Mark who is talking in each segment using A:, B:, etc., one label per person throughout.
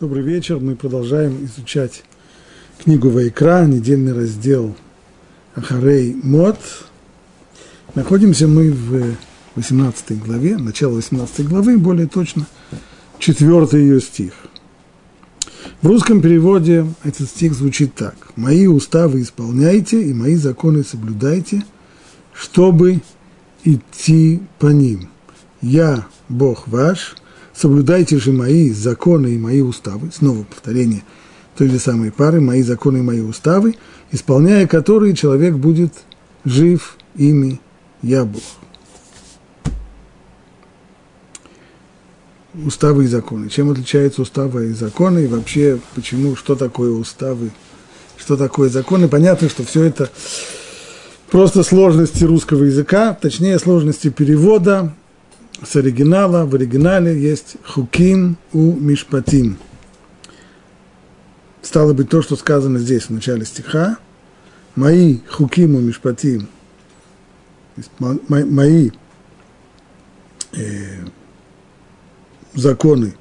A: Добрый вечер. Мы продолжаем изучать книгу Вайкра, недельный раздел Ахарей Мод. Находимся мы в 18 главе, начало 18 главы, более точно, четвертый ее стих. В русском переводе этот стих звучит так. «Мои уставы исполняйте и мои законы соблюдайте, чтобы идти по ним. Я, Бог ваш, соблюдайте же мои законы и мои уставы, снова повторение той же самой пары, мои законы и мои уставы, исполняя которые человек будет жив ими, я Бог. Уставы и законы. Чем отличаются уставы и законы, и вообще, почему, что такое уставы, что такое законы. Понятно, что все это просто сложности русского языка, точнее, сложности перевода, с оригинала, в оригинале есть хуким у мишпатим. Стало быть, то, что сказано здесь, в начале стиха, мои хуким у мишпатим, мои э, законы,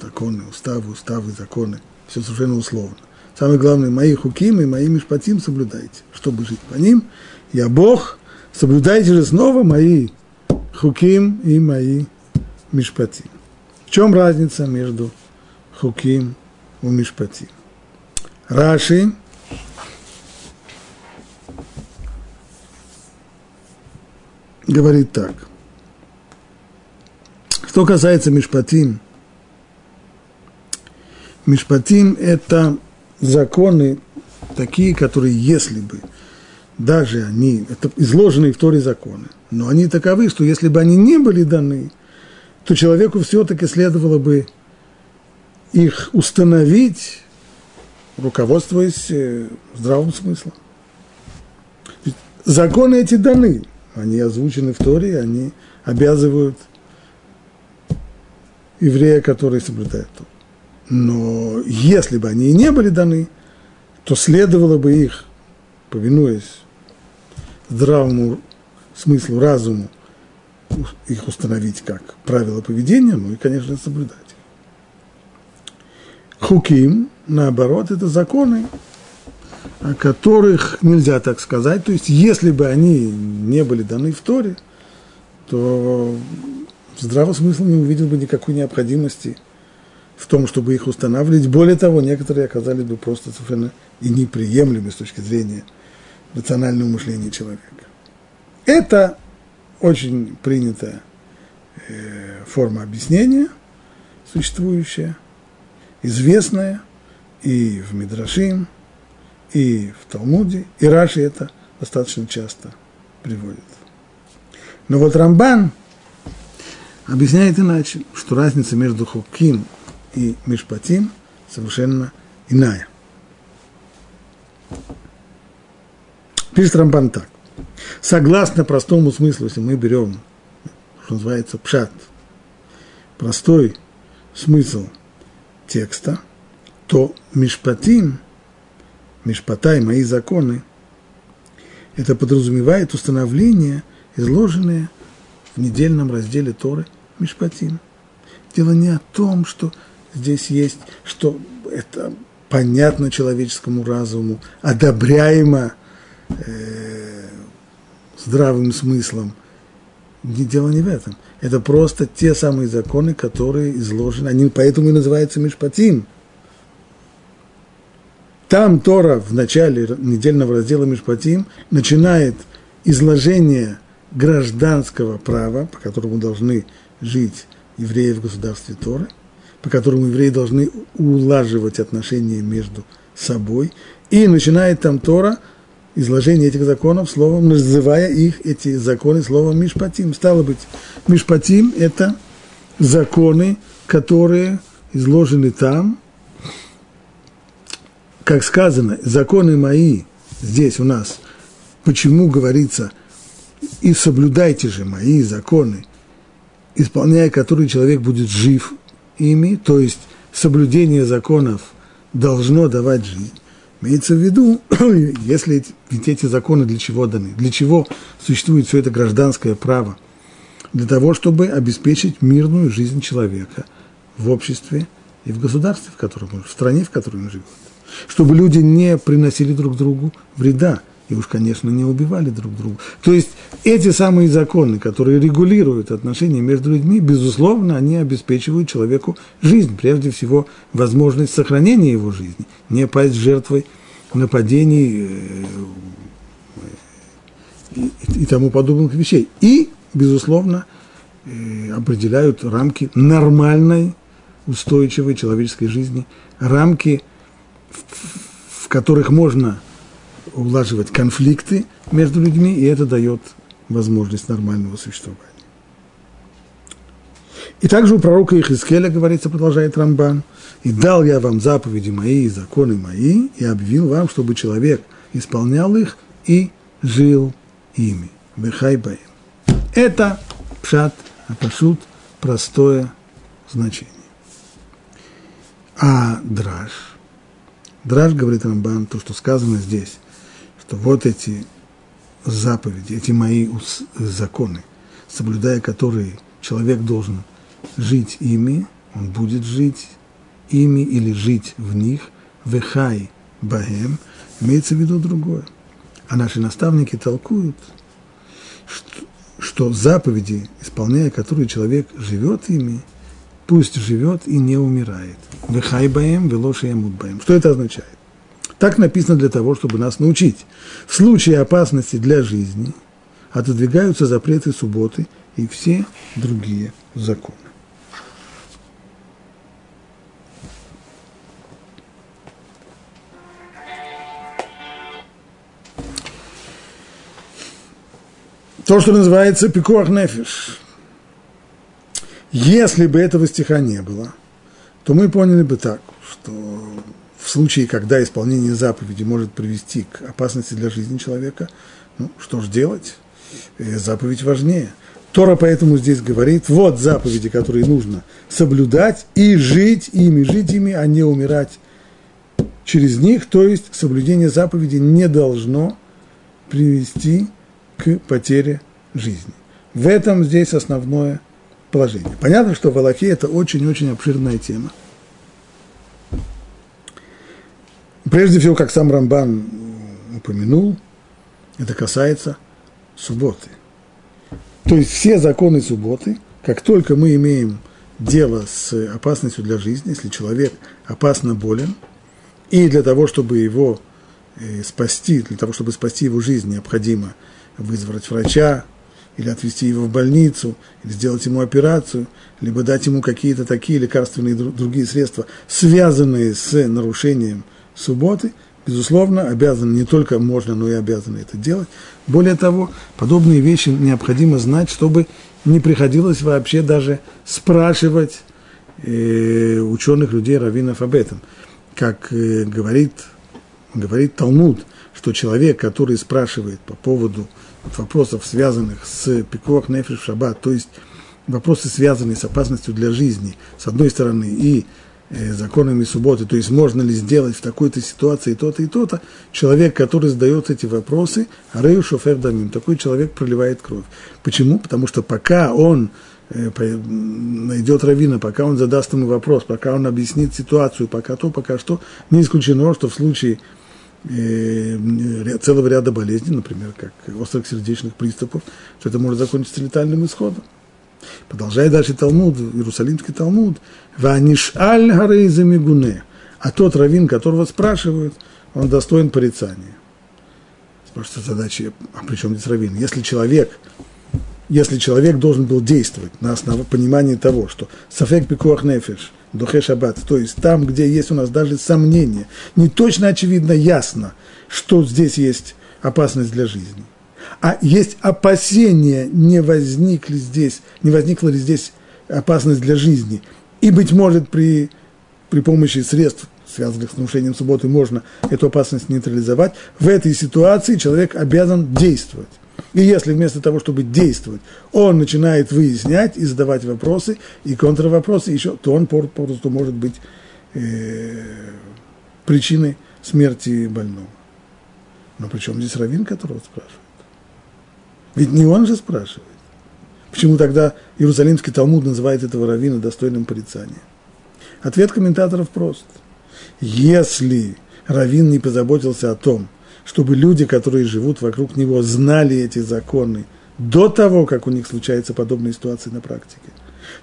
A: законы, уставы, уставы, законы, все совершенно условно. Самое главное, мои хуким и мои мишпатим соблюдайте, чтобы жить по ним. Я Бог – соблюдайте же снова мои хуким и мои мишпати. В чем разница между хуким и мишпати? Раши говорит так. Что касается мишпатим, мишпатим – это законы такие, которые, если бы – даже они, это изложенные в Торе законы, но они таковы, что если бы они не были даны, то человеку все-таки следовало бы их установить, руководствуясь э, здравым смыслом. Законы эти даны, они озвучены в Торе, они обязывают еврея, который соблюдает Тору. Но если бы они и не были даны, то следовало бы их, повинуясь здравому смыслу, разуму их установить как правила поведения, ну и, конечно, соблюдать. Хуким, наоборот, это законы, о которых нельзя так сказать. То есть, если бы они не были даны в Торе, то здравый смысл не увидел бы никакой необходимости в том, чтобы их устанавливать. Более того, некоторые оказались бы просто совершенно и неприемлемы с точки зрения – рационального мышления человека. Это очень принятая э, форма объяснения, существующая, известная и в Мидрашим, и в Талмуде, и Раши это достаточно часто приводит. Но вот Рамбан объясняет иначе, что разница между Хуким и Мишпатим совершенно иная. Пишет Рамбан так. Согласно простому смыслу, если мы берем, что называется, пшат, простой смысл текста, то мишпатим, мишпатай, мои законы, это подразумевает установление, изложенное в недельном разделе Торы Мишпатим. Дело не о том, что здесь есть, что это понятно человеческому разуму, одобряемо э, здравым смыслом. Дело не в этом. Это просто те самые законы, которые изложены. Они поэтому и называются Мишпатим. Там Тора в начале недельного раздела Мишпатим начинает изложение гражданского права, по которому должны жить евреи в государстве Торы, по которому евреи должны улаживать отношения между собой. И начинает там Тора изложение этих законов словом, называя их, эти законы, словом Мишпатим. Стало быть, Мишпатим – это законы, которые изложены там, как сказано, законы мои здесь у нас, почему говорится, и соблюдайте же мои законы, исполняя которые человек будет жив ими, то есть соблюдение законов должно давать жизнь. Имеется в виду, если ведь эти законы для чего даны? Для чего существует все это гражданское право? Для того, чтобы обеспечить мирную жизнь человека в обществе и в государстве, в котором он, в стране, в которой он живет. Чтобы люди не приносили друг другу вреда, и уж, конечно, не убивали друг друга. То есть эти самые законы, которые регулируют отношения между людьми, безусловно, они обеспечивают человеку жизнь, прежде всего возможность сохранения его жизни, не пасть жертвой нападений э, и, и тому подобных вещей. И, безусловно, э, определяют рамки нормальной, устойчивой человеческой жизни, рамки, в которых можно улаживать конфликты между людьми, и это дает возможность нормального существования. И также у пророка Ихискеля говорится, продолжает Рамбан, «И дал я вам заповеди мои и законы мои, и объявил вам, чтобы человек исполнял их и жил ими». Бехайбаем. Это пшат, апашут, простое значение. А драж, драж, говорит Рамбан, то, что сказано здесь – что вот эти заповеди, эти мои законы, соблюдая которые человек должен жить ими, он будет жить ими или жить в них, вехай баем, имеется в виду другое. А наши наставники толкуют, что, что заповеди, исполняя которые человек живет ими, пусть живет и не умирает. Вехай баем, велоши баем. Что это означает? Так написано для того, чтобы нас научить. В случае опасности для жизни отодвигаются запреты субботы и все другие законы. То, что называется пикуах нефиш. Если бы этого стиха не было, то мы поняли бы так, что в случае, когда исполнение заповеди может привести к опасности для жизни человека, ну, что же делать? Э, заповедь важнее. Тора поэтому здесь говорит, вот заповеди, которые нужно соблюдать и жить ими, жить ими, а не умирать через них. То есть соблюдение заповеди не должно привести к потере жизни. В этом здесь основное положение. Понятно, что в Аллахе это очень-очень обширная тема. Прежде всего, как сам Рамбан упомянул, это касается субботы. То есть все законы субботы, как только мы имеем дело с опасностью для жизни, если человек опасно болен, и для того, чтобы его э, спасти, для того, чтобы спасти его жизнь, необходимо вызвать врача, или отвезти его в больницу, или сделать ему операцию, либо дать ему какие-то такие лекарственные другие средства, связанные с нарушением субботы, безусловно, обязаны, не только можно, но и обязаны это делать. Более того, подобные вещи необходимо знать, чтобы не приходилось вообще даже спрашивать э, ученых людей, раввинов об этом. Как э, говорит, говорит Талмуд, что человек, который спрашивает по поводу вопросов, связанных с пикох нефиш шаббат, то есть вопросы, связанные с опасностью для жизни, с одной стороны, и законами субботы, то есть можно ли сделать в такой-то ситуации то-то и то-то, человек, который задает эти вопросы, арею шофер дамим, такой человек проливает кровь. Почему? Потому что пока он э, найдет равина, пока он задаст ему вопрос, пока он объяснит ситуацию, пока то, пока что, не исключено, что в случае э, целого ряда болезней, например, как острых сердечных приступов, что это может закончиться летальным исходом. Продолжает дальше Талмуд, Иерусалимский Талмуд, «Ванишаль гарейза мигуне», а тот раввин, которого спрашивают, он достоин порицания. Спрашивается задача, а при чем здесь раввин? Если человек, если человек должен был действовать на основе понимания того, что сафек пикуах нефеш, духе шаббат, то есть там, где есть у нас даже сомнения, не точно очевидно ясно, что здесь есть опасность для жизни – а есть опасения, не возникли здесь, не возникла ли здесь опасность для жизни. И, быть может, при, при помощи средств, связанных с нарушением субботы, можно эту опасность нейтрализовать. В этой ситуации человек обязан действовать. И если вместо того, чтобы действовать, он начинает выяснять и задавать вопросы, и контрвопросы еще, то он просто может быть э, причиной смерти больного. Но причем здесь раввин, которого спрашивает? Ведь не он же спрашивает. Почему тогда Иерусалимский Талмуд называет этого раввина достойным порицания? Ответ комментаторов прост. Если Равин не позаботился о том, чтобы люди, которые живут вокруг него, знали эти законы до того, как у них случаются подобные ситуации на практике,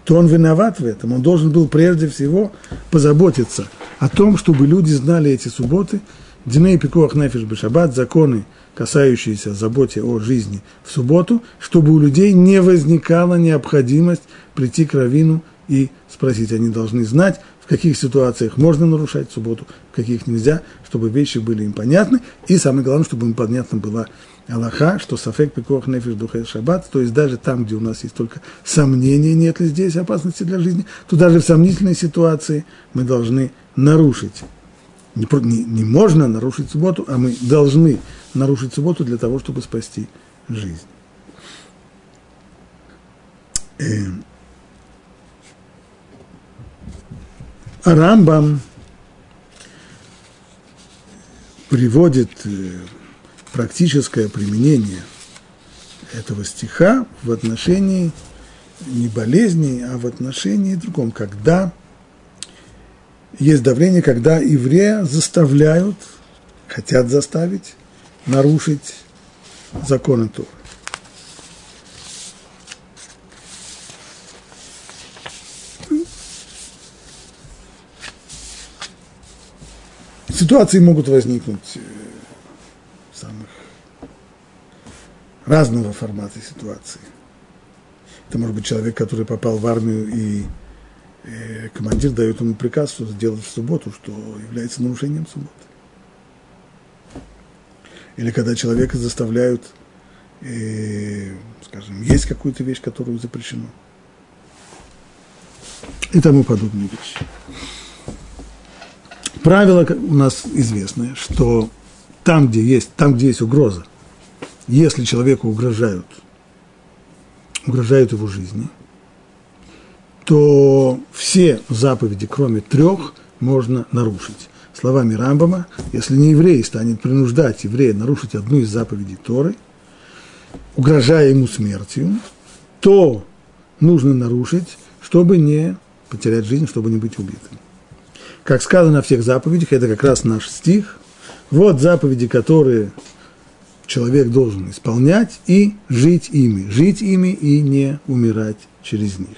A: то он виноват в этом. Он должен был прежде всего позаботиться о том, чтобы люди знали эти субботы, Диней пикуах нефиш бешаббат, законы, касающиеся заботе о жизни в субботу, чтобы у людей не возникала необходимость прийти к равину и спросить. Они должны знать, в каких ситуациях можно нарушать субботу, в каких нельзя, чтобы вещи были им понятны, и самое главное, чтобы им понятна была Аллаха, что сафек пикох нефиш духа шаббат, то есть даже там, где у нас есть только сомнения, нет ли здесь опасности для жизни, то даже в сомнительной ситуации мы должны нарушить. Не, не, не можно нарушить субботу, а мы должны нарушить субботу для того, чтобы спасти жизнь. Эм. Рамбам приводит э, практическое применение этого стиха в отношении не болезней, а в отношении другом, когда есть давление, когда еврея заставляют, хотят заставить нарушить законы Торы. Ситуации могут возникнуть э, самых разного формата ситуации. Это может быть человек, который попал в армию, и э, командир дает ему приказ что сделать в субботу, что является нарушением субботы. Или когда человека заставляют, э, скажем, есть какую-то вещь, которую запрещено. И тому подобные вещи. Правило у нас известное, что там, где есть, там, где есть угроза, если человеку угрожают, угрожают его жизни, то все заповеди, кроме трех, можно нарушить. Словами Рамбама, если не еврей станет принуждать еврея нарушить одну из заповедей Торы, угрожая ему смертью, то нужно нарушить, чтобы не потерять жизнь, чтобы не быть убитым. Как сказано во всех заповедях, это как раз наш стих – вот заповеди, которые человек должен исполнять и жить ими. Жить ими и не умирать через них.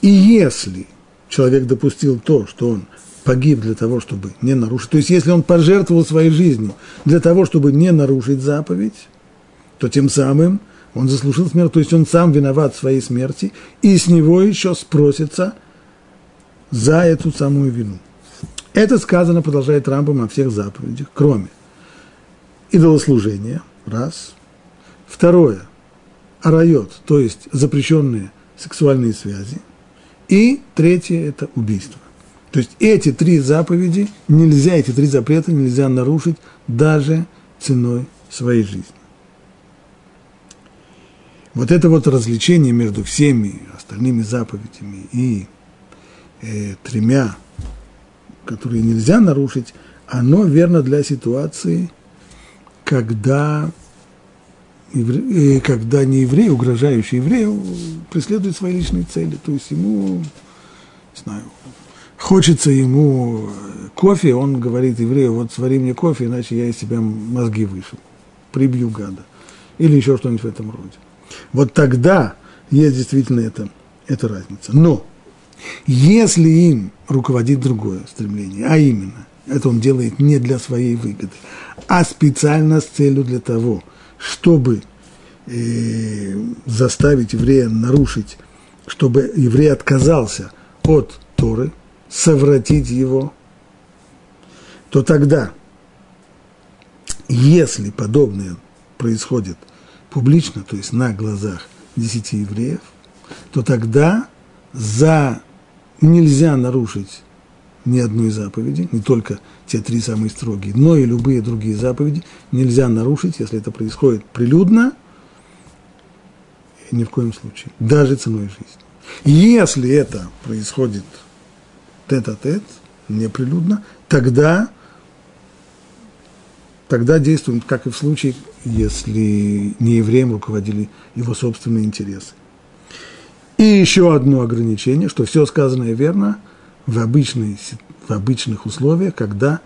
A: И если человек допустил то, что он погиб для того, чтобы не нарушить, то есть если он пожертвовал своей жизнью для того, чтобы не нарушить заповедь, то тем самым он заслужил смерть, то есть он сам виноват в своей смерти, и с него еще спросится за эту самую вину. Это сказано, продолжает Рамбам, о всех заповедях, кроме идолослужения, раз. Второе, арайот, то есть запрещенные сексуальные связи. И третье – это убийство. То есть эти три заповеди нельзя, эти три запрета нельзя нарушить даже ценой своей жизни. Вот это вот развлечение между всеми остальными заповедями и э, тремя которые нельзя нарушить, оно верно для ситуации, когда, евре... Э, когда не еврей, угрожающий еврею, преследует свои личные цели. То есть ему, не знаю, хочется ему кофе, он говорит еврею, вот свари мне кофе, иначе я из себя мозги вышу, прибью гада. Или еще что-нибудь в этом роде. Вот тогда есть действительно это, эта разница. Но если им руководит другое стремление, а именно, это он делает не для своей выгоды, а специально с целью для того, чтобы э, заставить еврея нарушить, чтобы еврей отказался от Торы, совратить его, то тогда, если подобное происходит публично, то есть на глазах десяти евреев, то тогда за нельзя нарушить ни одной заповеди, не только те три самые строгие, но и любые другие заповеди нельзя нарушить, если это происходит прилюдно, ни в коем случае, даже ценой жизни. Если это происходит тет-а-тет, неприлюдно, тогда, тогда действуем, как и в случае, если не евреем руководили его собственные интересы. И еще одно ограничение, что все сказанное верно в, обычной, в обычных условиях, когда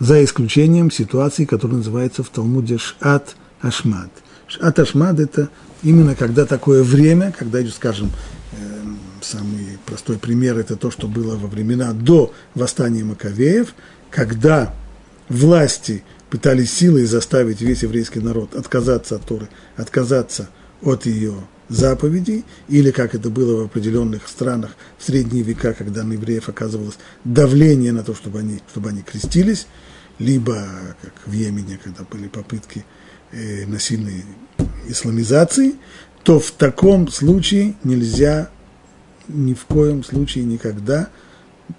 A: за исключением ситуации, которая называется в Талмуде Шат Ашмад. Шат Ашмад – это именно когда такое время, когда, скажем, эм, самый простой пример – это то, что было во времена до восстания Маковеев, когда власти пытались силой заставить весь еврейский народ отказаться от Торы, отказаться от ее заповедей, или как это было в определенных странах в средние века, когда на евреев оказывалось давление на то, чтобы они, чтобы они крестились, либо, как в Йемене, когда были попытки э, насильной исламизации, то в таком случае нельзя ни в коем случае никогда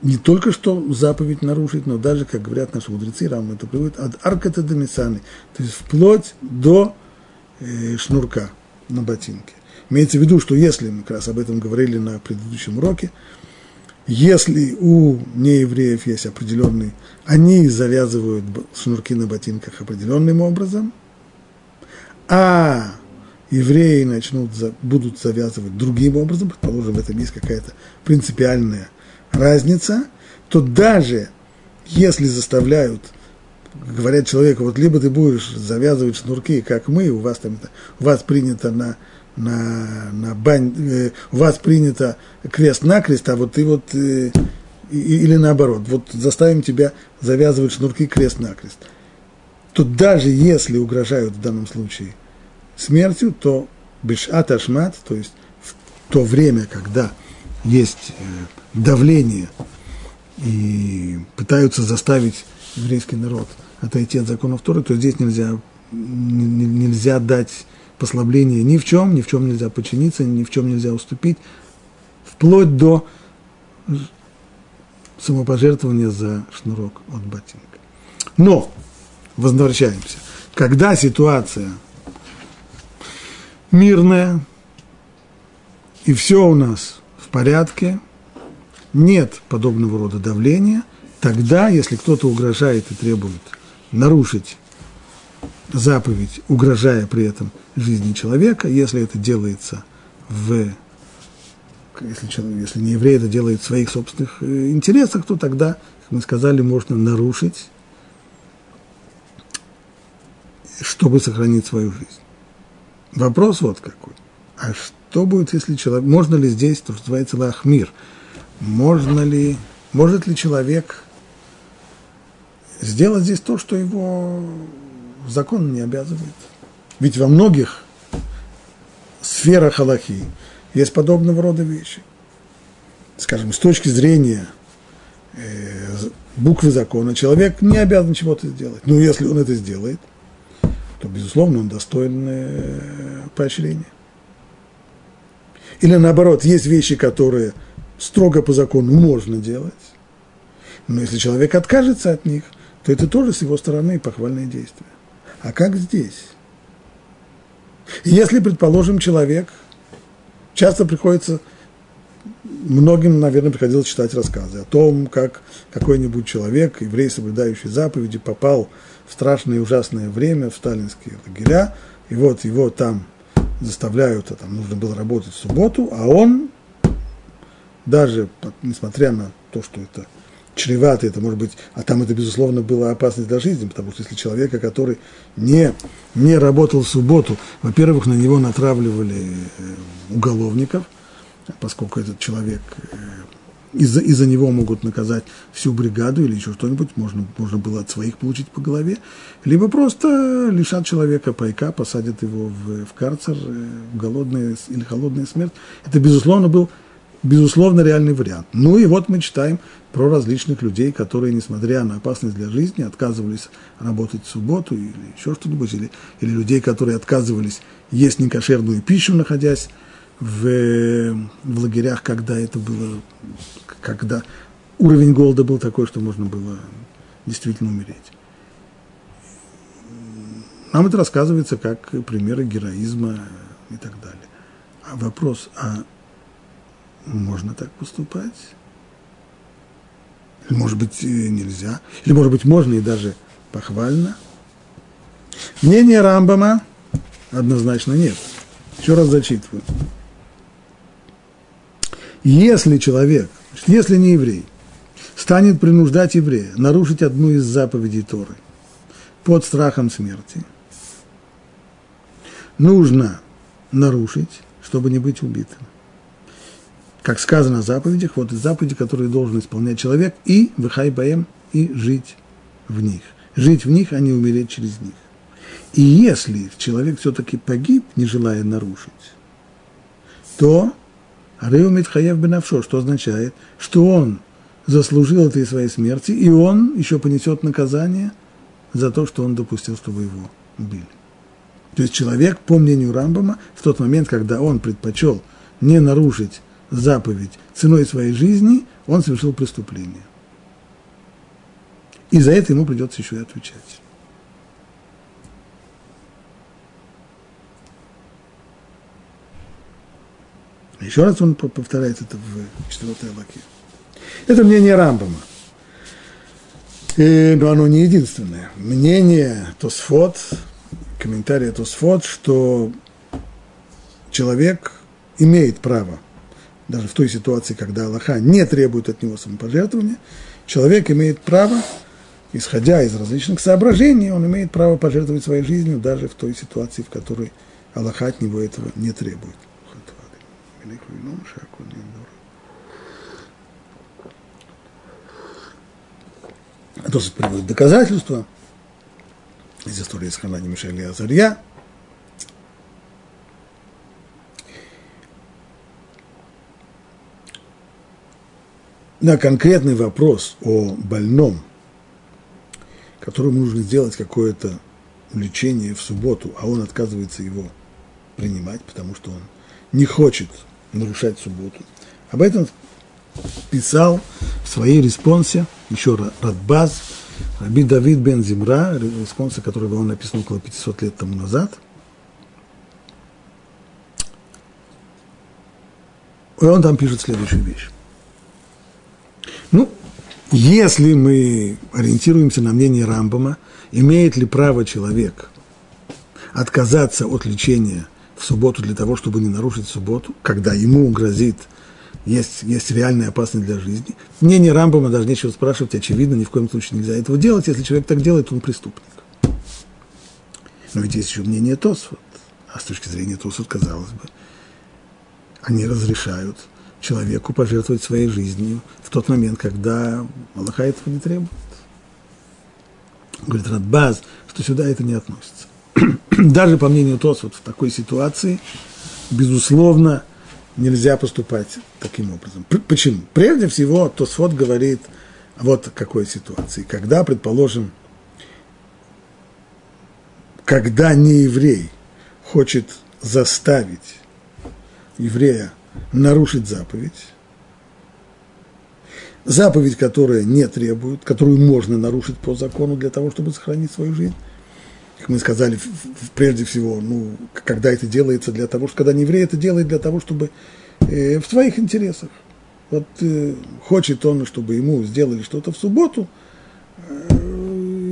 A: не только что заповедь нарушить, но даже, как говорят наши мудрецы, Рам это приводит, от арката до мисаны, то есть вплоть до э, шнурка на ботинке. Имеется в виду, что если, мы как раз об этом говорили на предыдущем уроке, если у неевреев есть определенный, они завязывают шнурки на ботинках определенным образом, а евреи начнут, будут завязывать другим образом, предположим, в этом есть какая-то принципиальная разница, то даже если заставляют, говорят человеку, вот либо ты будешь завязывать шнурки, как мы, у вас там, у вас принято на, на, на бань, э, у вас принято крест-накрест, а вот ты вот, э, или наоборот, вот заставим тебя завязывать шнурки крест-накрест. То даже если угрожают в данном случае смертью, то бешат ашмат, то есть в то время, когда есть э, давление и пытаются заставить еврейский народ отойти от законов Торы, то здесь нельзя, нельзя дать послабление ни в чем, ни в чем нельзя подчиниться, ни в чем нельзя уступить, вплоть до самопожертвования за шнурок от ботинка. Но, возвращаемся, когда ситуация мирная, и все у нас в порядке, нет подобного рода давления, тогда, если кто-то угрожает и требует нарушить заповедь, угрожая при этом жизни человека, если это делается в если, если не еврей это делает в своих собственных э, интересах, то тогда, как мы сказали, можно нарушить, чтобы сохранить свою жизнь. Вопрос вот какой. А что будет, если человек... Можно ли здесь, то, что называется лахмир, можно ли, может ли человек сделать здесь то, что его закон не обязывает? Ведь во многих сферах Аллахи есть подобного рода вещи. Скажем, с точки зрения э, буквы закона, человек не обязан чего-то сделать. Но если он это сделает, то, безусловно, он достоин э, поощрения. Или наоборот, есть вещи, которые строго по закону можно делать, но если человек откажется от них, то это тоже с его стороны похвальное действие. А как здесь? Если, предположим, человек, часто приходится, многим, наверное, приходилось читать рассказы о том, как какой-нибудь человек, еврей, соблюдающий заповеди, попал в страшное и ужасное время в сталинские лагеря, и вот его там заставляют, а там нужно было работать в субботу, а он, даже несмотря на то, что это чревато, это может быть, а там это, безусловно, была опасность для жизни, потому что если человека, который не, не работал в субботу, во-первых, на него натравливали э, уголовников, поскольку этот человек э, из-за из него могут наказать всю бригаду или еще что-нибудь, можно, можно было от своих получить по голове, либо просто лишат человека пайка, посадят его в, в карцер, э, в голодная или холодная смерть. Это, безусловно, был безусловно, реальный вариант. Ну и вот мы читаем про различных людей, которые, несмотря на опасность для жизни, отказывались работать в субботу или еще что-нибудь, или, или людей, которые отказывались есть некошерную пищу, находясь в, в лагерях, когда это было, когда уровень голода был такой, что можно было действительно умереть. Нам это рассказывается как примеры героизма и так далее. А вопрос, а можно так поступать? Или, может быть, нельзя? Или, может быть, можно и даже похвально? Мнение Рамбама однозначно нет. Еще раз зачитываю. Если человек, если не еврей, станет принуждать еврея нарушить одну из заповедей Торы под страхом смерти, нужно нарушить, чтобы не быть убитым. Как сказано в заповедях, вот из заповедей, которые должен исполнять человек, и выхай баем, и жить в них. Жить в них, а не умереть через них. И если человек все-таки погиб, не желая нарушить, то Ареумит Хаев Бенавшо, что означает, что он заслужил этой своей смерти, и он еще понесет наказание за то, что он допустил, чтобы его убили. То есть человек, по мнению Рамбама, в тот момент, когда он предпочел не нарушить заповедь ценой своей жизни, он совершил преступление. И за это ему придется еще и отвечать. Еще раз он повторяет это в четвертой лаке. Это мнение Рамбама. И, но оно не единственное. Мнение Тосфот, комментарий Тосфот, что человек имеет право, даже в той ситуации, когда Аллаха не требует от него самопожертвования, человек имеет право, исходя из различных соображений, он имеет право пожертвовать своей жизнью даже в той ситуации, в которой Аллаха от него этого не требует. Тосфот приводит доказательства из истории с Ханани Мишеля и Азарья. На конкретный вопрос о больном, которому нужно сделать какое-то лечение в субботу, а он отказывается его принимать, потому что он не хочет нарушать субботу. Об этом писал в своей респонсе еще Радбаз, Раби Давид бен Зимра, респонса, который был написан около 500 лет тому назад. И он там пишет следующую вещь. Ну, если мы ориентируемся на мнение Рамбама, имеет ли право человек отказаться от лечения в субботу для того, чтобы не нарушить субботу, когда ему грозит – есть, есть реальная опасность для жизни. Мнение Рамбама даже нечего спрашивать, очевидно, ни в коем случае нельзя этого делать. Если человек так делает, он преступник. Но ведь есть еще мнение Тосфот. А с точки зрения Тосфот, казалось бы, они разрешают человеку пожертвовать своей жизнью в тот момент, когда Аллаха этого не требует. Говорит Радбаз, что сюда это не относится. Даже по мнению Тосфот в такой ситуации, безусловно, нельзя поступать таким образом. Почему? Прежде всего, Тосфот говорит вот какой ситуации. Когда, предположим, когда не еврей хочет заставить еврея нарушить заповедь, заповедь, которая не требует, которую можно нарушить по закону для того, чтобы сохранить свою жизнь, как мы сказали, прежде всего, ну, когда это делается для того, что когда не еврей это делает для того, чтобы э, в своих интересах. Вот э, хочет он, чтобы ему сделали что-то в субботу, э,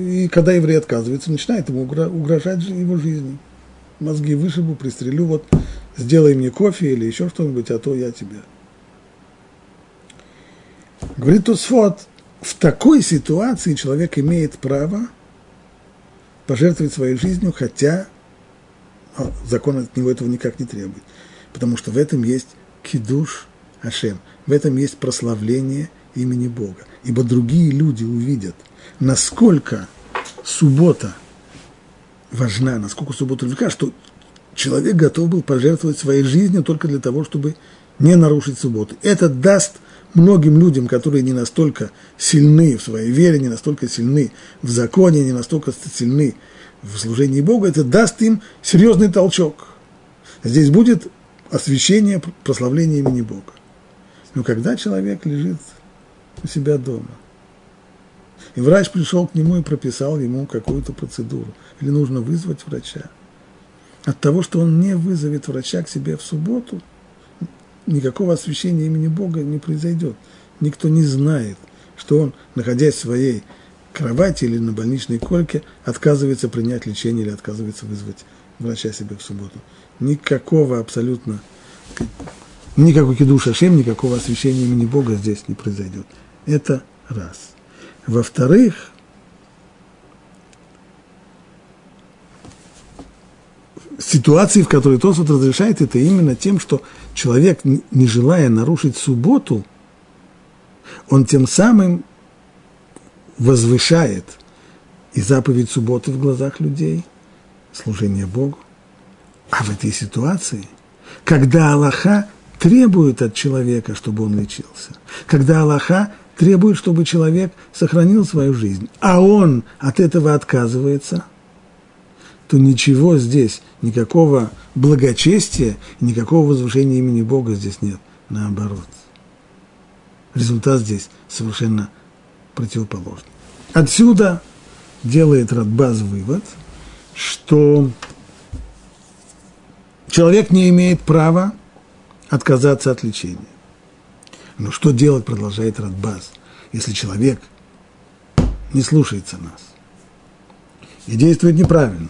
A: и когда еврей отказывается, начинает ему угрожать его жизни. Мозги вышибу, пристрелю, вот сделай мне кофе или еще что-нибудь, а то я тебя. Говорит Тосфот, в такой ситуации человек имеет право пожертвовать своей жизнью, хотя а, закон от него этого никак не требует. Потому что в этом есть кидуш Ашем, в этом есть прославление имени Бога. Ибо другие люди увидят, насколько суббота важна, насколько суббота велика, что человек готов был пожертвовать своей жизнью только для того, чтобы не нарушить субботу. Это даст многим людям, которые не настолько сильны в своей вере, не настолько сильны в законе, не настолько сильны в служении Бога, это даст им серьезный толчок. Здесь будет освящение, прославление имени Бога. Но когда человек лежит у себя дома, и врач пришел к нему и прописал ему какую-то процедуру, или нужно вызвать врача, от того, что он не вызовет врача к себе в субботу – никакого освящения имени Бога не произойдет. Никто не знает, что он, находясь в своей кровати или на больничной койке, отказывается принять лечение или отказывается вызвать врача себе в субботу. Никакого абсолютно, никакой кидуш Ашем, никакого освящения имени Бога здесь не произойдет. Это Раз. Во-вторых, ситуации, в которой Тосфот разрешает, это именно тем, что человек, не желая нарушить субботу, он тем самым возвышает и заповедь субботы в глазах людей, служение Богу. А в этой ситуации, когда Аллаха требует от человека, чтобы он лечился, когда Аллаха требует, чтобы человек сохранил свою жизнь, а он от этого отказывается, то ничего здесь, никакого благочестия, никакого возвышения имени Бога здесь нет. Наоборот. Результат здесь совершенно противоположный. Отсюда делает Радбаз вывод, что человек не имеет права отказаться от лечения. Но что делать, продолжает Радбаз, если человек не слушается нас и действует неправильно?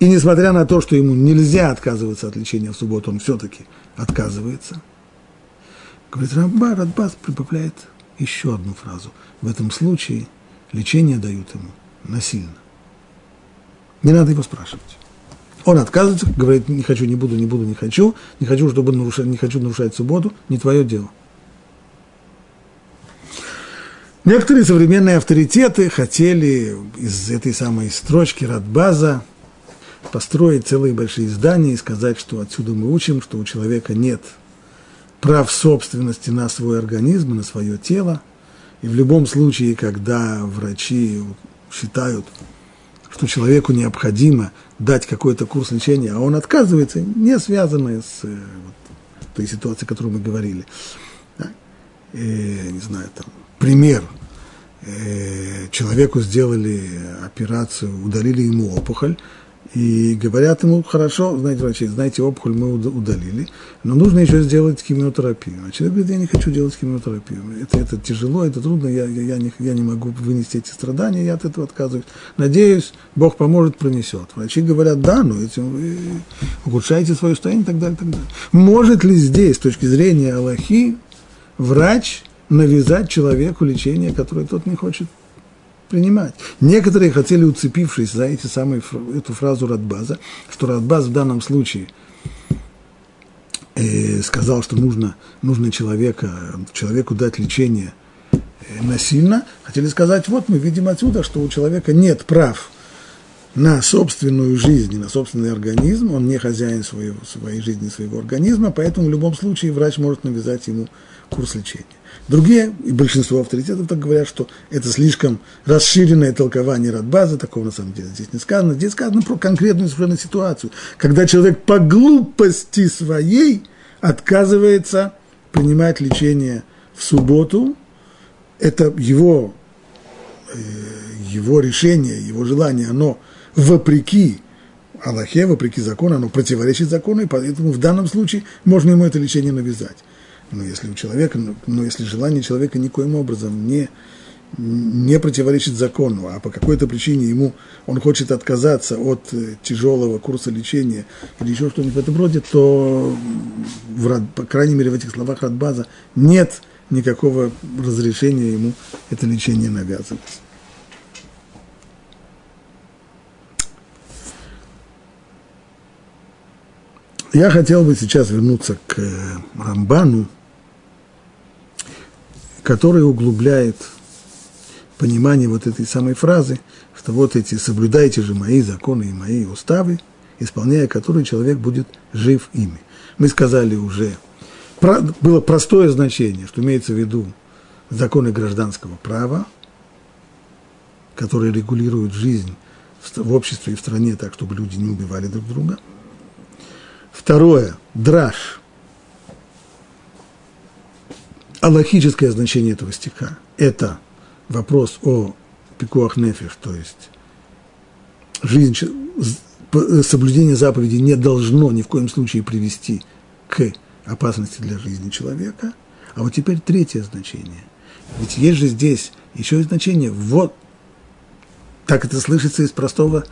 A: И несмотря на то, что ему нельзя отказываться от лечения в субботу, он все-таки отказывается. Говорит, Рамба Радбас прибавляет еще одну фразу. В этом случае лечение дают ему насильно. Не надо его спрашивать. Он отказывается, говорит, не хочу, не буду, не буду, не хочу, не хочу, чтобы нарушать, не хочу нарушать субботу, не твое дело. Некоторые современные авторитеты хотели из этой самой строчки Радбаза построить целые большие здания и сказать, что отсюда мы учим, что у человека нет прав собственности на свой организм, на свое тело. И в любом случае, когда врачи считают, что человеку необходимо дать какой-то курс лечения, а он отказывается, не связанное с э, вот, той ситуацией, о которой мы говорили. Да? И, не знаю, там, пример. Э, человеку сделали операцию, удалили ему опухоль, и говорят ему, хорошо, знаете, врачи, знаете, опухоль мы удалили, но нужно еще сделать химиотерапию. А человек говорит, я не хочу делать химиотерапию. Это, это тяжело, это трудно, я, я, я, не, я не могу вынести эти страдания, я от этого отказываюсь. Надеюсь, Бог поможет, пронесет. Врачи говорят, да, но этим вы ухудшаете свое состояние и так далее, так далее. Может ли здесь, с точки зрения Аллахи, врач навязать человеку лечение, которое тот не хочет принимать. Некоторые хотели, уцепившись за эти самые, эту фразу Радбаза, что Радбаз в данном случае э, сказал, что нужно, нужно человека, человеку дать лечение э, насильно, хотели сказать, вот мы видим отсюда, что у человека нет прав на собственную жизнь, на собственный организм, он не хозяин своего, своей жизни, своего организма, поэтому в любом случае врач может навязать ему курс лечения. Другие, и большинство авторитетов так говорят, что это слишком расширенное толкование Радбаза, такого на самом деле здесь не сказано. Здесь сказано про конкретную совершенно ситуацию, когда человек по глупости своей отказывается принимать лечение в субботу, это его, э, его решение, его желание, оно вопреки Аллахе, вопреки закону, оно противоречит закону, и поэтому в данном случае можно ему это лечение навязать. Но если у человека, но если желание человека никоим образом не, не противоречит закону, а по какой-то причине ему он хочет отказаться от э, тяжелого курса лечения или еще что-нибудь в этом роде, то, в, по крайней мере, в этих словах Радбаза нет никакого разрешения ему это лечение навязывать. Я хотел бы сейчас вернуться к э, Рамбану, который углубляет понимание вот этой самой фразы, что вот эти «соблюдайте же мои законы и мои уставы», исполняя которые человек будет жив ими. Мы сказали уже, было простое значение, что имеется в виду законы гражданского права, которые регулируют жизнь в обществе и в стране так, чтобы люди не убивали друг друга. Второе – драж – аллахическое значение этого стиха – это вопрос о пикуах нефиш, то есть жизнь, соблюдение заповедей не должно ни в коем случае привести к опасности для жизни человека. А вот теперь третье значение. Ведь есть же здесь еще и значение «вот». Так это слышится из простого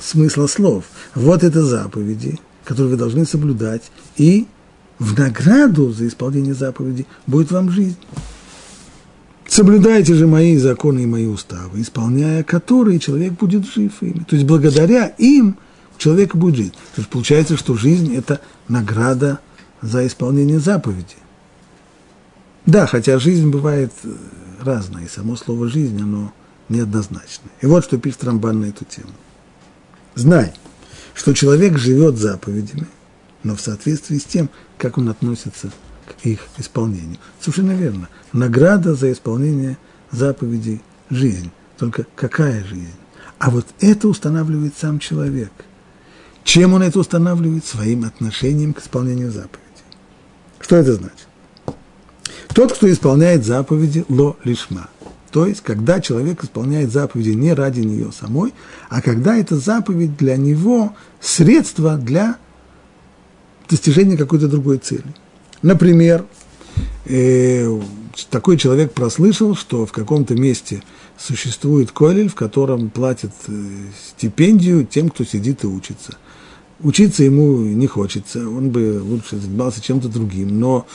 A: смысла слов. Вот это заповеди, которые вы должны соблюдать, и в награду за исполнение заповеди будет вам жизнь. Соблюдайте же мои законы и мои уставы, исполняя которые человек будет жив ими. То есть благодаря им человек будет жить. То есть получается, что жизнь – это награда за исполнение заповеди. Да, хотя жизнь бывает э, разная, и само слово «жизнь», оно неоднозначное. И вот что пишет Рамбан на эту тему. Знай, что человек живет заповедями, но в соответствии с тем, как он относится к их исполнению. Совершенно верно. Награда за исполнение заповедей – жизнь. Только какая жизнь? А вот это устанавливает сам человек. Чем он это устанавливает? Своим отношением к исполнению заповедей. Что это значит? Тот, кто исполняет заповеди ло лишма. То есть, когда человек исполняет заповеди не ради нее самой, а когда эта заповедь для него средство для достижения какой-то другой цели. Например, э, такой человек прослышал, что в каком-то месте существует колель, в котором платят э, стипендию тем, кто сидит и учится. Учиться ему не хочется, он бы лучше занимался чем-то другим, но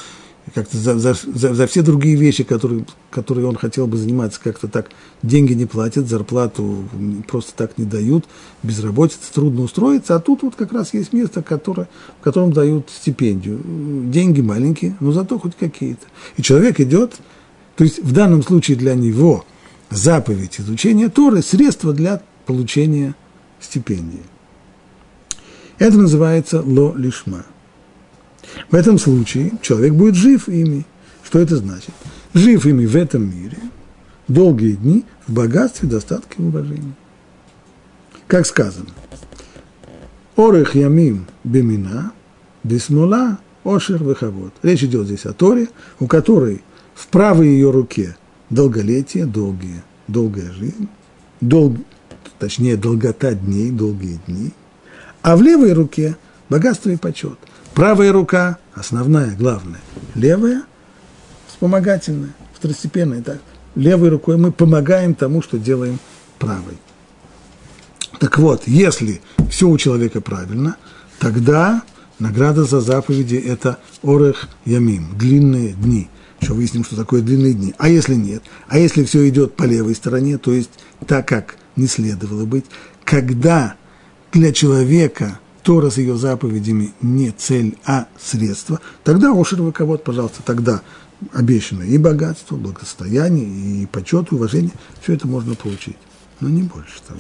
A: как-то за, за, за, за все другие вещи, которые, которые он хотел бы заниматься, как-то так деньги не платят, зарплату просто так не дают, безработица, трудно устроиться, а тут вот как раз есть место, которое, в котором дают стипендию. Деньги маленькие, но зато хоть какие-то. И человек идет, то есть в данном случае для него заповедь изучения Торы – средство для получения стипендии. Это называется ло лишма – в этом случае человек будет жив ими. Что это значит? Жив ими в этом мире, долгие дни, в богатстве, достатке и уважении. Как сказано, Орех ямим бемина, бисмола, ошер выховод. Речь идет здесь о Торе, у которой в правой ее руке долголетие, долгие, долгая жизнь, дол, точнее, долгота дней, долгие дни, а в левой руке богатство и почет – Правая рука, основная, главная. Левая, вспомогательная, второстепенная. Так. Левой рукой мы помогаем тому, что делаем правой. Так вот, если все у человека правильно, тогда награда за заповеди – это орех ямим, длинные дни. Еще выясним, что такое длинные дни. А если нет? А если все идет по левой стороне, то есть так, как не следовало быть, когда для человека – Тора с ее заповедями не цель, а средство, тогда Ошер Ваковод, пожалуйста, тогда обещано и богатство, благосостояние, и почет, и уважение, все это можно получить, но не больше того.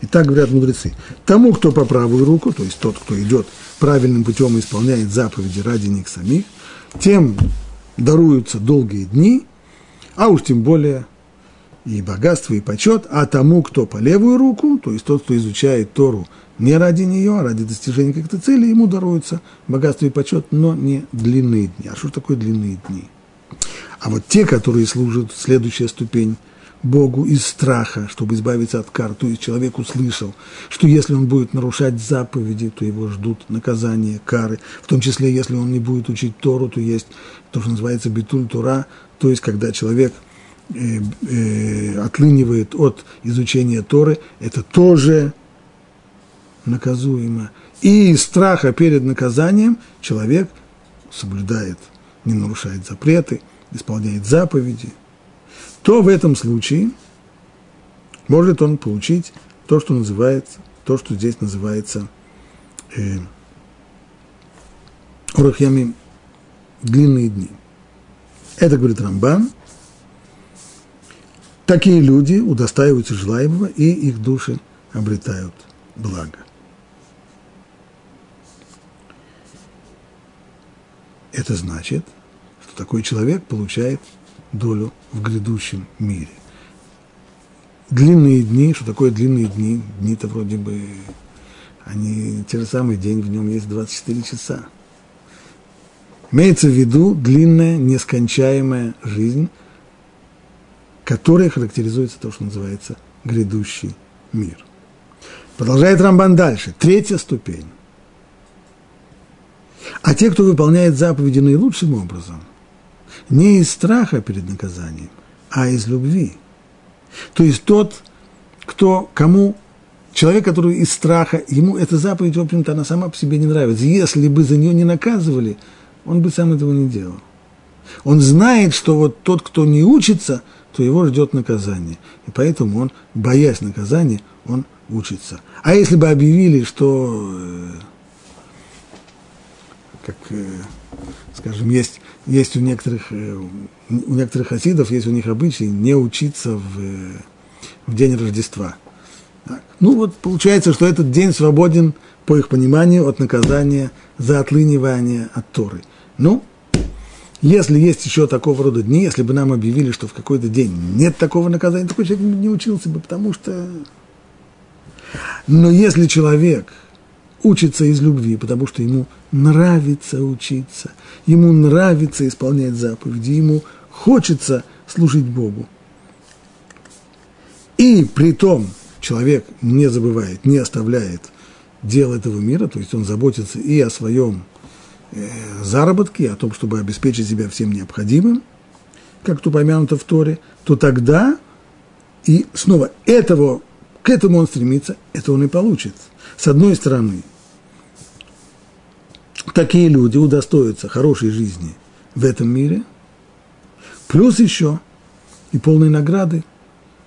A: И так говорят мудрецы. Тому, кто по правую руку, то есть тот, кто идет правильным путем и исполняет заповеди ради них самих, тем даруются долгие дни, а уж тем более и богатство, и почет, а тому, кто по левую руку, то есть тот, кто изучает Тору не ради нее, а ради достижения каких-то целей ему даруется богатство и почет, но не длинные дни. А что такое длинные дни? А вот те, которые служат, следующая ступень, Богу из страха, чтобы избавиться от кар. То есть человек услышал, что если он будет нарушать заповеди, то его ждут наказания, кары. В том числе, если он не будет учить Тору, то есть то, что называется битуль Тора, то есть когда человек э, э, отлынивает от изучения Торы, это тоже наказуемо. И из страха перед наказанием человек соблюдает, не нарушает запреты, исполняет заповеди, то в этом случае может он получить то, что называется, то, что здесь называется э, Урахьямим, длинные дни. Это говорит Рамбан. Такие люди удостаиваются желаемого, и их души обретают благо. Это значит, что такой человек получает долю в грядущем мире. Длинные дни, что такое длинные дни? Дни-то вроде бы, они, те же самые, день в нем есть 24 часа. Имеется в виду длинная, нескончаемая жизнь, которая характеризуется то, что называется грядущий мир. Продолжает Рамбан дальше. Третья ступень. А те, кто выполняет заповеди наилучшим образом, не из страха перед наказанием, а из любви. То есть тот, кто, кому человек, который из страха, ему эта заповедь, в общем-то, она сама по себе не нравится. Если бы за нее не наказывали, он бы сам этого не делал. Он знает, что вот тот, кто не учится, то его ждет наказание. И поэтому он, боясь наказания, он учится. А если бы объявили, что, э, как, э, скажем, есть, есть у некоторых, э, у некоторых хасидов, есть у них обычай не учиться в, в день Рождества. Так. Ну вот получается, что этот день свободен, по их пониманию, от наказания за отлынивание от Торы. Ну, если есть еще такого рода дни, если бы нам объявили, что в какой-то день нет такого наказания, такой человек не учился бы, потому что... Но если человек учится из любви, потому что ему нравится учиться, ему нравится исполнять заповеди, ему хочется служить Богу, и при том человек не забывает, не оставляет дел этого мира, то есть он заботится и о своем э, заработке, о том, чтобы обеспечить себя всем необходимым, как тут упомянуто в Торе, то тогда и снова этого, к этому он стремится, это он и получит. С одной стороны, такие люди удостоятся хорошей жизни в этом мире, плюс еще и полной награды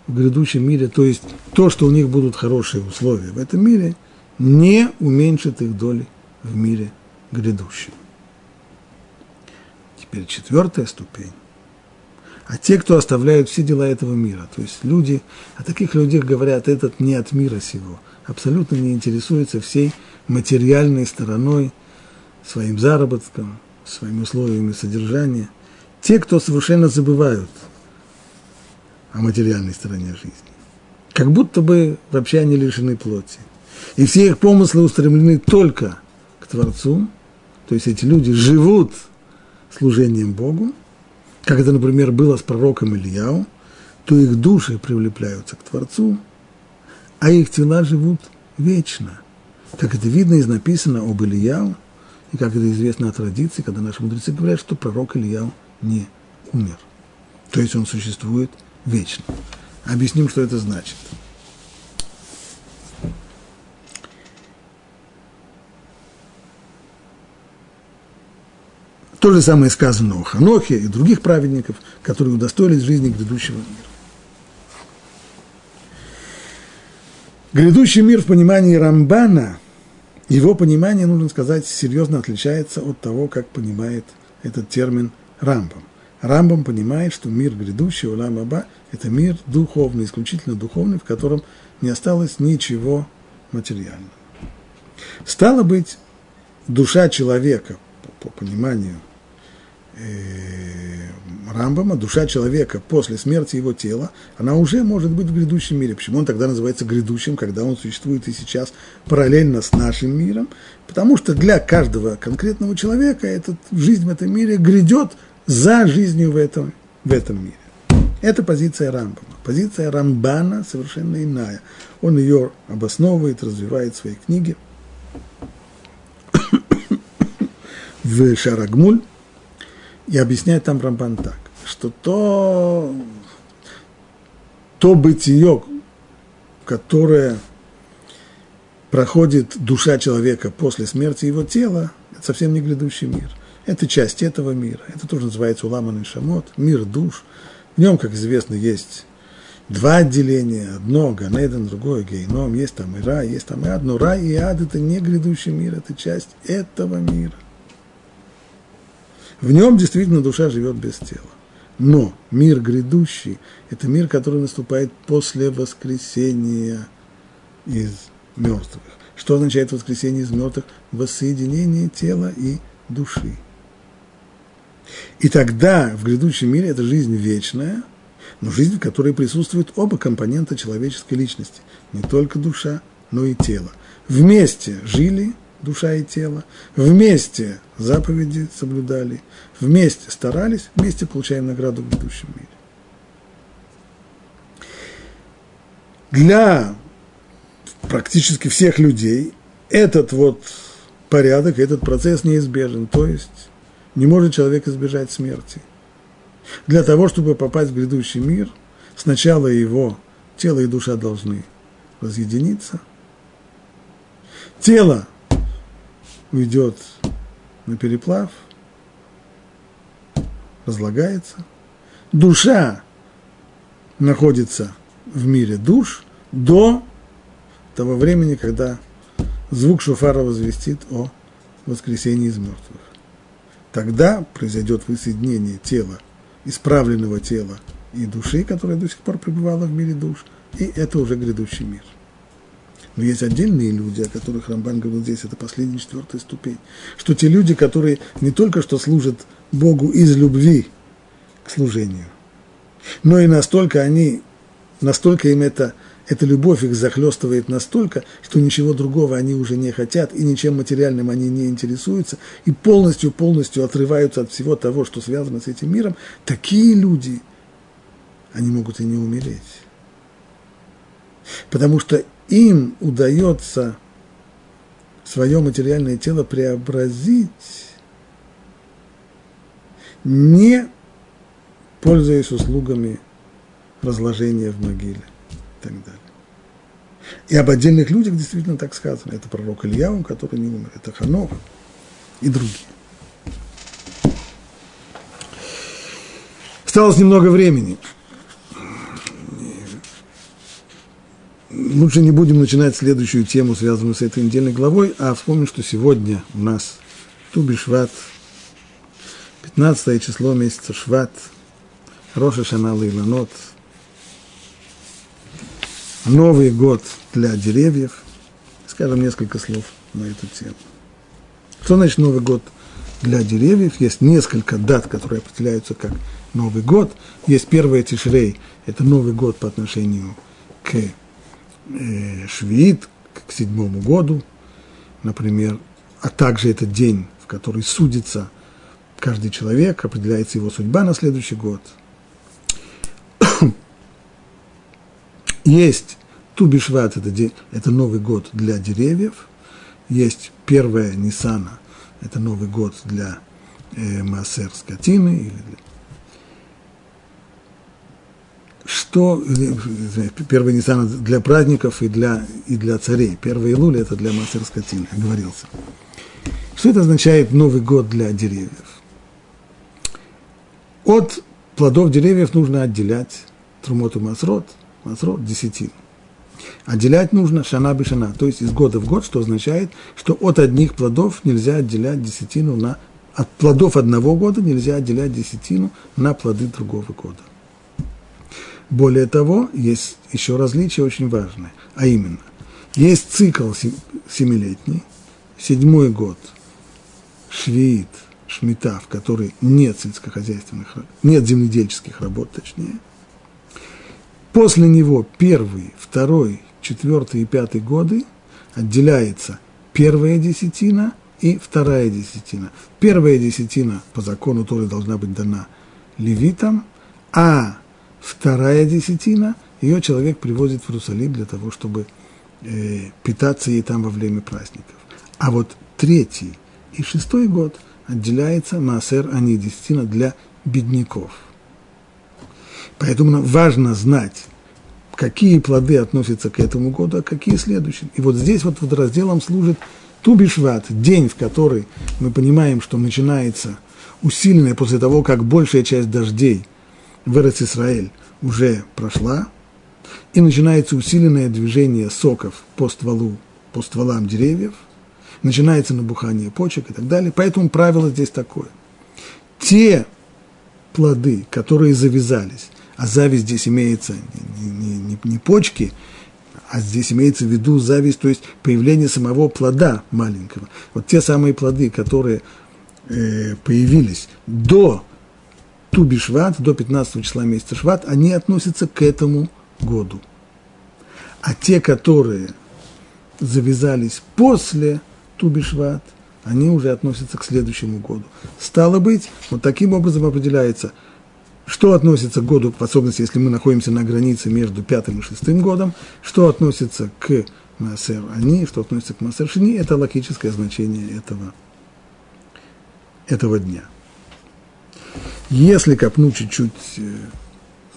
A: в грядущем мире, то есть то, что у них будут хорошие условия в этом мире, не уменьшит их доли в мире грядущем. Теперь четвертая ступень. А те, кто оставляют все дела этого мира, то есть люди, о таких людях говорят, этот не от мира сего, абсолютно не интересуется всей материальной стороной, своим заработком, своими условиями содержания. Те, кто совершенно забывают – о материальной стороне жизни. Как будто бы вообще они лишены плоти. И все их помыслы устремлены только к Творцу, то есть эти люди живут служением Богу, как это, например, было с пророком Ильяу, то их души привлекаются к Творцу, а их тела живут вечно. Как это видно из написано об Ильяу, и как это известно от традиции, когда наши мудрецы говорят, что пророк Ильяу не умер. То есть он существует – вечно. Объясним, что это значит. То же самое сказано о Ханохе и других праведников, которые удостоились жизни грядущего мира. Грядущий мир в понимании Рамбана, его понимание, нужно сказать, серьезно отличается от того, как понимает этот термин Рамбам. Рамбам понимает, что мир грядущий, Улам Аба, это мир духовный, исключительно духовный, в котором не осталось ничего материального. Стало быть, душа человека, по, по пониманию Рамбама, душа человека после смерти его тела, она уже может быть в грядущем мире. Почему он тогда называется грядущим, когда он существует и сейчас параллельно с нашим миром? Потому что для каждого конкретного человека этот, жизнь в этом мире грядет – за жизнью в этом, в этом мире. Это позиция Рамбама. Позиция Рамбана совершенно иная. Он ее обосновывает, развивает в своей книге в Шарагмуль и объясняет там Рамбан так, что то, то бытие, которое проходит душа человека после смерти его тела, это совсем не грядущий мир. Это часть этого мира. Это тоже называется уламанный шамот, мир душ. В нем, как известно, есть два отделения. Одно Ганеден, другое Гейном. Есть там и рай, есть там и ад. Но рай и ад – это не грядущий мир, это часть этого мира. В нем действительно душа живет без тела. Но мир грядущий – это мир, который наступает после воскресения из мертвых. Что означает воскресение из мертвых? Воссоединение тела и души. И тогда в грядущем мире это жизнь вечная, но жизнь, в которой присутствуют оба компонента человеческой личности, не только душа, но и тело. Вместе жили душа и тело, вместе заповеди соблюдали, вместе старались, вместе получаем награду в грядущем мире. Для практически всех людей этот вот порядок, этот процесс неизбежен. То есть не может человек избежать смерти. Для того, чтобы попасть в грядущий мир, сначала его тело и душа должны разъединиться. Тело уйдет на переплав, разлагается, душа находится в мире душ до того времени, когда звук шофара возвестит о воскресении из мертвых. Тогда произойдет воссоединение тела, исправленного тела и души, которая до сих пор пребывала в мире душ, и это уже грядущий мир. Но есть отдельные люди, о которых Рамбан говорил здесь, это последняя четвертая ступень. Что те люди, которые не только что служат Богу из любви к служению, но и настолько они, настолько им это, эта любовь их захлестывает настолько, что ничего другого они уже не хотят, и ничем материальным они не интересуются, и полностью-полностью отрываются от всего того, что связано с этим миром, такие люди, они могут и не умереть. Потому что им удается свое материальное тело преобразить, не пользуясь услугами разложения в могиле и так далее. И об отдельных людях действительно так сказано. Это пророк Ильяу, который не умер, это Ханов и другие. Осталось немного времени. Лучше не будем начинать следующую тему, связанную с этой недельной главой, а вспомним, что сегодня у нас Туби Шват, 15 число месяца Шват, Роша Шанала Иланот, Новый год для деревьев. Скажем несколько слов на эту тему. Что значит Новый год для деревьев? Есть несколько дат, которые определяются как Новый год. Есть первый Тишрей, это Новый год по отношению к швид к седьмому году, например, а также этот день, в который судится каждый человек, определяется его судьба на следующий год. Есть Тубишват, это, день, это Новый год для деревьев, есть первая Нисана, это Новый год для э, Массер скотины или для что первый Нисан для праздников и для, и для царей. Первый Илуль – это для мастер скотины, говорился. Что это означает Новый год для деревьев? От плодов деревьев нужно отделять трумоту масрот, масрот – десятину. Отделять нужно шана бы шана, то есть из года в год, что означает, что от одних плодов нельзя отделять десятину на... От плодов одного года нельзя отделять десятину на плоды другого года. Более того, есть еще различие очень важное, а именно, есть цикл семилетний, седьмой год, швеит, шмита, в которой нет сельскохозяйственных, нет земледельческих работ, точнее. После него первый, второй, четвертый и пятый годы отделяется первая десятина и вторая десятина. Первая десятина по закону Торы должна быть дана левитам, а Вторая десятина, ее человек привозит в Иерусалим для того, чтобы э, питаться ей там во время праздников. А вот третий и шестой год отделяется Маасер Ани, десятина для бедняков. Поэтому нам важно знать, какие плоды относятся к этому году, а какие следующим. И вот здесь вот под разделом служит Тубишват, день, в который мы понимаем, что начинается усиленное после того, как большая часть дождей – в Израиль уже прошла, и начинается усиленное движение соков по стволу, по стволам деревьев, начинается набухание почек и так далее. Поэтому правило здесь такое. Те плоды, которые завязались, а зависть здесь имеется не, не, не, не почки, а здесь имеется в виду зависть, то есть появление самого плода маленького. Вот те самые плоды, которые э, появились до Туби Шват, до 15 числа месяца Шват, они относятся к этому году. А те, которые завязались после Туби Шват, они уже относятся к следующему году. Стало быть, вот таким образом определяется, что относится к году, в особенности, если мы находимся на границе между пятым и шестым годом, что относится к Маасер Ани, что относится к Маасер Шини, это логическое значение этого, этого дня. Если копнуть чуть-чуть э,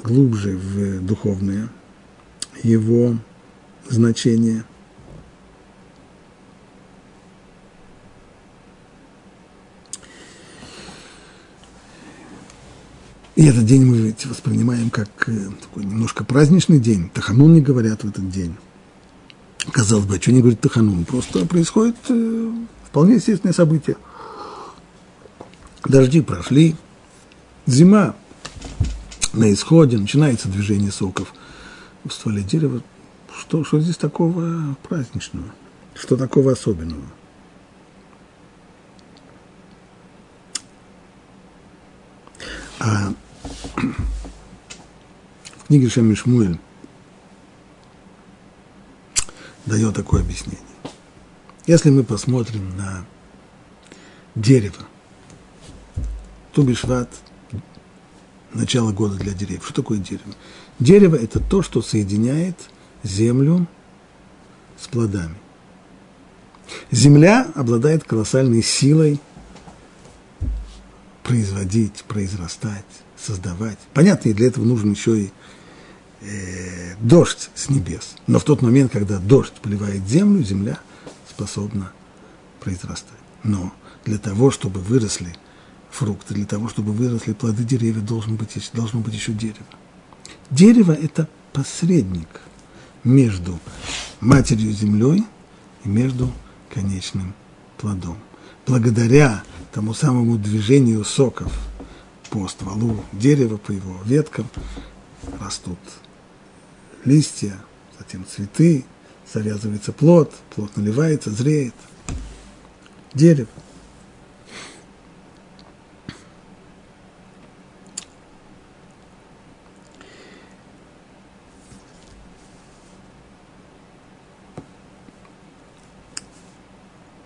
A: глубже в духовное, его значение, И этот день мы ведь воспринимаем как э, такой немножко праздничный день. Таханун не говорят в этот день. Казалось бы, а что не говорит Таханун? Просто происходит э, вполне естественное событие. Дожди прошли, зима на исходе, начинается движение соков в стволе дерева. Что, что здесь такого праздничного? Что такого особенного? А в книге Шеми Шмуэль дает такое объяснение. Если мы посмотрим на дерево, Тубишват – начало года для деревьев. Что такое дерево? Дерево – это то, что соединяет землю с плодами. Земля обладает колоссальной силой производить, произрастать, создавать. Понятно, и для этого нужен еще и э, дождь с небес. Но в тот момент, когда дождь поливает землю, земля способна произрастать. Но для того, чтобы выросли фрукты, для того, чтобы выросли плоды деревьев, должен быть, должно быть еще дерево. Дерево – это посредник между матерью землей и между конечным плодом. Благодаря тому самому движению соков по стволу дерева, по его веткам растут листья, затем цветы, завязывается плод, плод наливается, зреет. Дерево.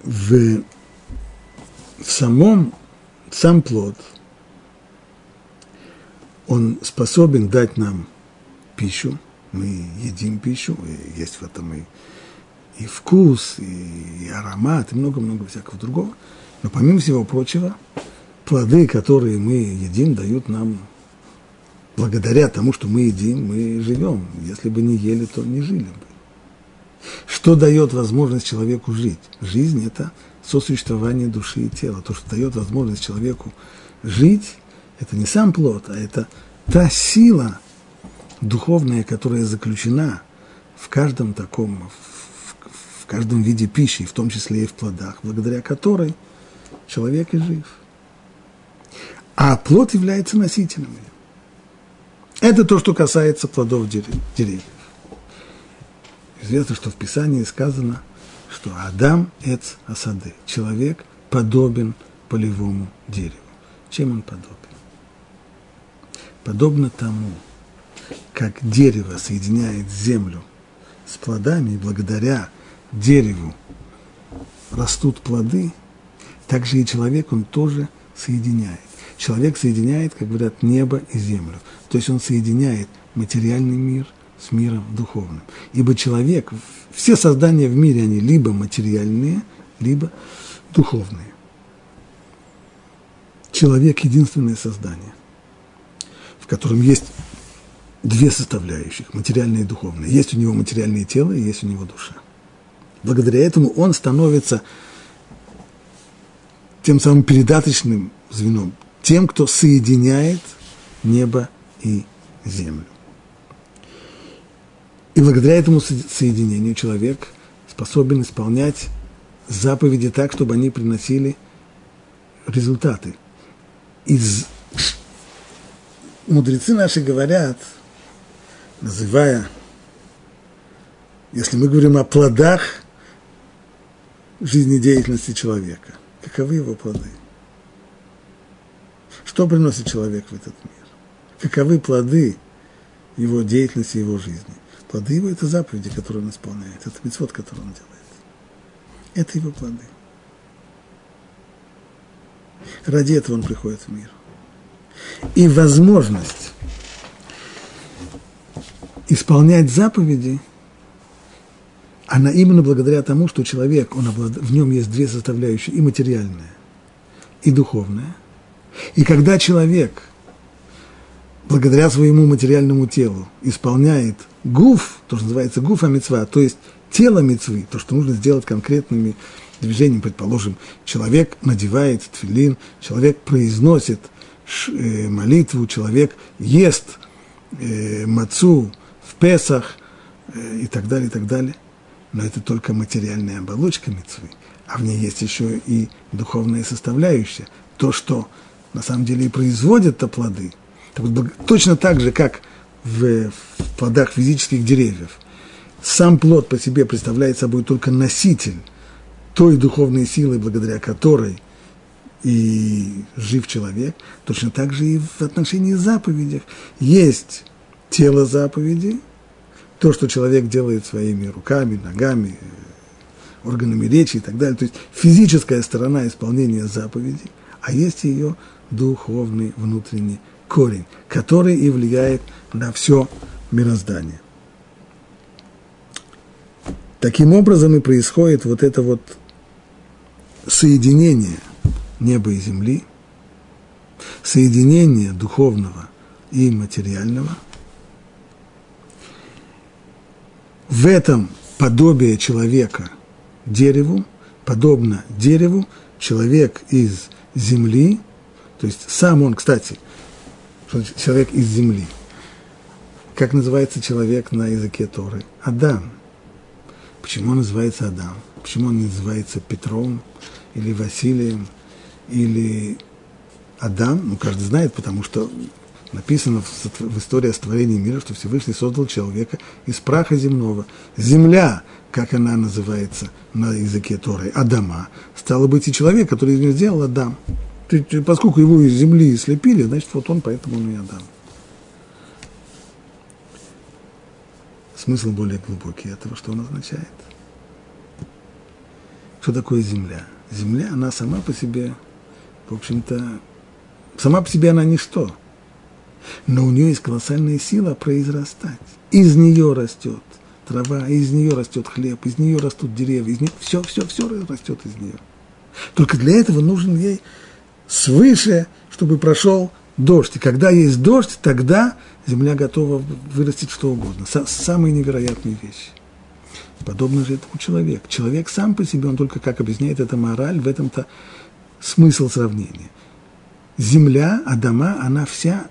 A: В, в самом, сам плод, он способен дать нам пищу, мы едим пищу, и есть в этом и, и вкус, и, и аромат, и много-много всякого другого. Но помимо всего прочего, плоды, которые мы едим, дают нам, благодаря тому, что мы едим, мы живем. Если бы не ели, то не жили бы. Что дает возможность человеку жить? Жизнь – это сосуществование души и тела. То, что дает возможность человеку жить, это не сам плод, а это та сила духовная, которая заключена в каждом таком, в, в каждом виде пищи, в том числе и в плодах, благодаря которой человек и жив. А плод является носителем. Это то, что касается плодов деревьев. Известно, что в Писании сказано, что Адам – эц асады. Человек подобен полевому дереву. Чем он подобен? Подобно тому, как дерево соединяет землю с плодами, и благодаря дереву растут плоды, так же и человек, он тоже соединяет. Человек соединяет, как говорят, небо и землю. То есть он соединяет материальный мир с миром духовным. Ибо человек, все создания в мире, они либо материальные, либо духовные. Человек – единственное создание, в котором есть две составляющих – материальное и духовное. Есть у него материальное тело и есть у него душа. Благодаря этому он становится тем самым передаточным звеном, тем, кто соединяет небо и землю. И благодаря этому соединению человек способен исполнять заповеди так, чтобы они приносили результаты. Из... Мудрецы наши говорят, называя, если мы говорим о плодах жизнедеятельности человека, каковы его плоды? Что приносит человек в этот мир? Каковы плоды его деятельности, его жизни? Плоды его – это заповеди, которые он исполняет, это мецвод, который он делает. Это его плоды. Ради этого он приходит в мир. И возможность исполнять заповеди, она именно благодаря тому, что человек, он облад... в нем есть две составляющие, и материальная, и духовная. И когда человек – благодаря своему материальному телу исполняет гуф, то, что называется гуфа мецва, то есть тело мецвы, то, что нужно сделать конкретными движениями, предположим, человек надевает тфилин, человек произносит э, молитву, человек ест э, мацу в Песах э, и так далее, и так далее. Но это только материальная оболочка мецвы, а в ней есть еще и духовная составляющая, то, что на самом деле и производит то плоды. Так вот, точно так же, как в, плодах физических деревьев, сам плод по себе представляет собой только носитель той духовной силы, благодаря которой и жив человек, точно так же и в отношении заповедей. Есть тело заповеди, то, что человек делает своими руками, ногами, органами речи и так далее. То есть физическая сторона исполнения заповедей, а есть ее духовный внутренний корень, который и влияет на все мироздание. Таким образом и происходит вот это вот соединение неба и земли, соединение духовного и материального. В этом подобие человека дереву, подобно дереву, человек из земли, то есть сам он, кстати, человек из земли. Как называется человек на языке Торы? Адам. Почему он называется Адам? Почему он не называется Петром или Василием или Адам? Ну, каждый знает, потому что написано в, в истории о створении мира, что Всевышний создал человека из праха земного. Земля, как она называется на языке Торы, Адама, стало быть и человек, который из нее сделал Адам. Поскольку его из земли слепили, значит, вот он, поэтому он и Адам. Смысл более глубокий этого, что он означает. Что такое земля? Земля, она сама по себе, в общем-то, сама по себе она ничто. Но у нее есть колоссальная сила произрастать. Из нее растет трава, из нее растет хлеб, из нее растут деревья, из нее, все, все, все растет из нее. Только для этого нужен ей свыше, чтобы прошел дождь. И когда есть дождь, тогда земля готова вырастить что угодно. Самые невероятные вещи. Подобно же этому человек. Человек сам по себе, он только как объясняет это мораль, в этом-то смысл сравнения. Земля, Адама, она вся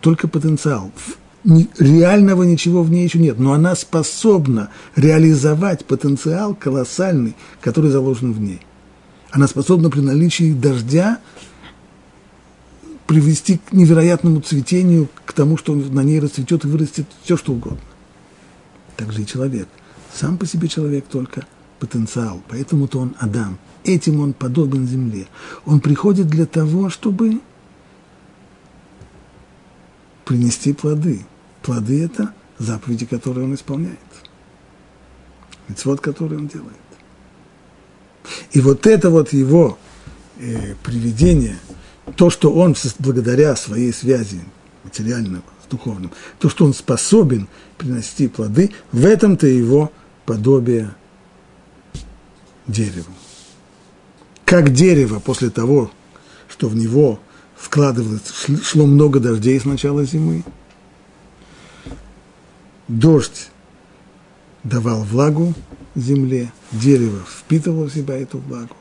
A: только потенциал. Реального ничего в ней еще нет, но она способна реализовать потенциал колоссальный, который заложен в ней. Она способна при наличии дождя привести к невероятному цветению, к тому, что на ней расцветет и вырастет все, что угодно. Так же и человек – сам по себе человек только потенциал, поэтому-то он Адам. Этим он подобен земле. Он приходит для того, чтобы принести плоды. Плоды – это заповеди, которые он исполняет. Ведь вот, который он делает. И вот это вот его э, приведение, то, что он благодаря своей связи материального с духовным, то, что он способен принести плоды, в этом-то его подобие дереву. Как дерево после того, что в него вкладывалось, шло много дождей с начала зимы, дождь давал влагу земле, дерево впитывало в себя эту влагу.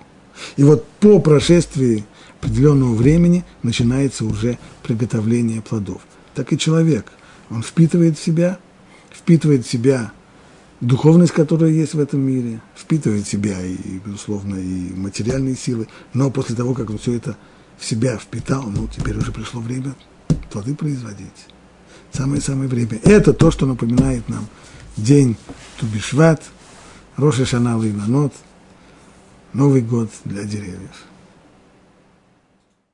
A: И вот по прошествии определенного времени начинается уже приготовление плодов. Так и человек, он впитывает в себя, впитывает в себя духовность, которая есть в этом мире, впитывает в себя и, безусловно, и материальные силы, но после того, как он все это в себя впитал, ну, теперь уже пришло время плоды производить. Самое-самое время. Это то, что напоминает нам день Тубишват, Роша Шанал и Ланот, Новый год для деревьев.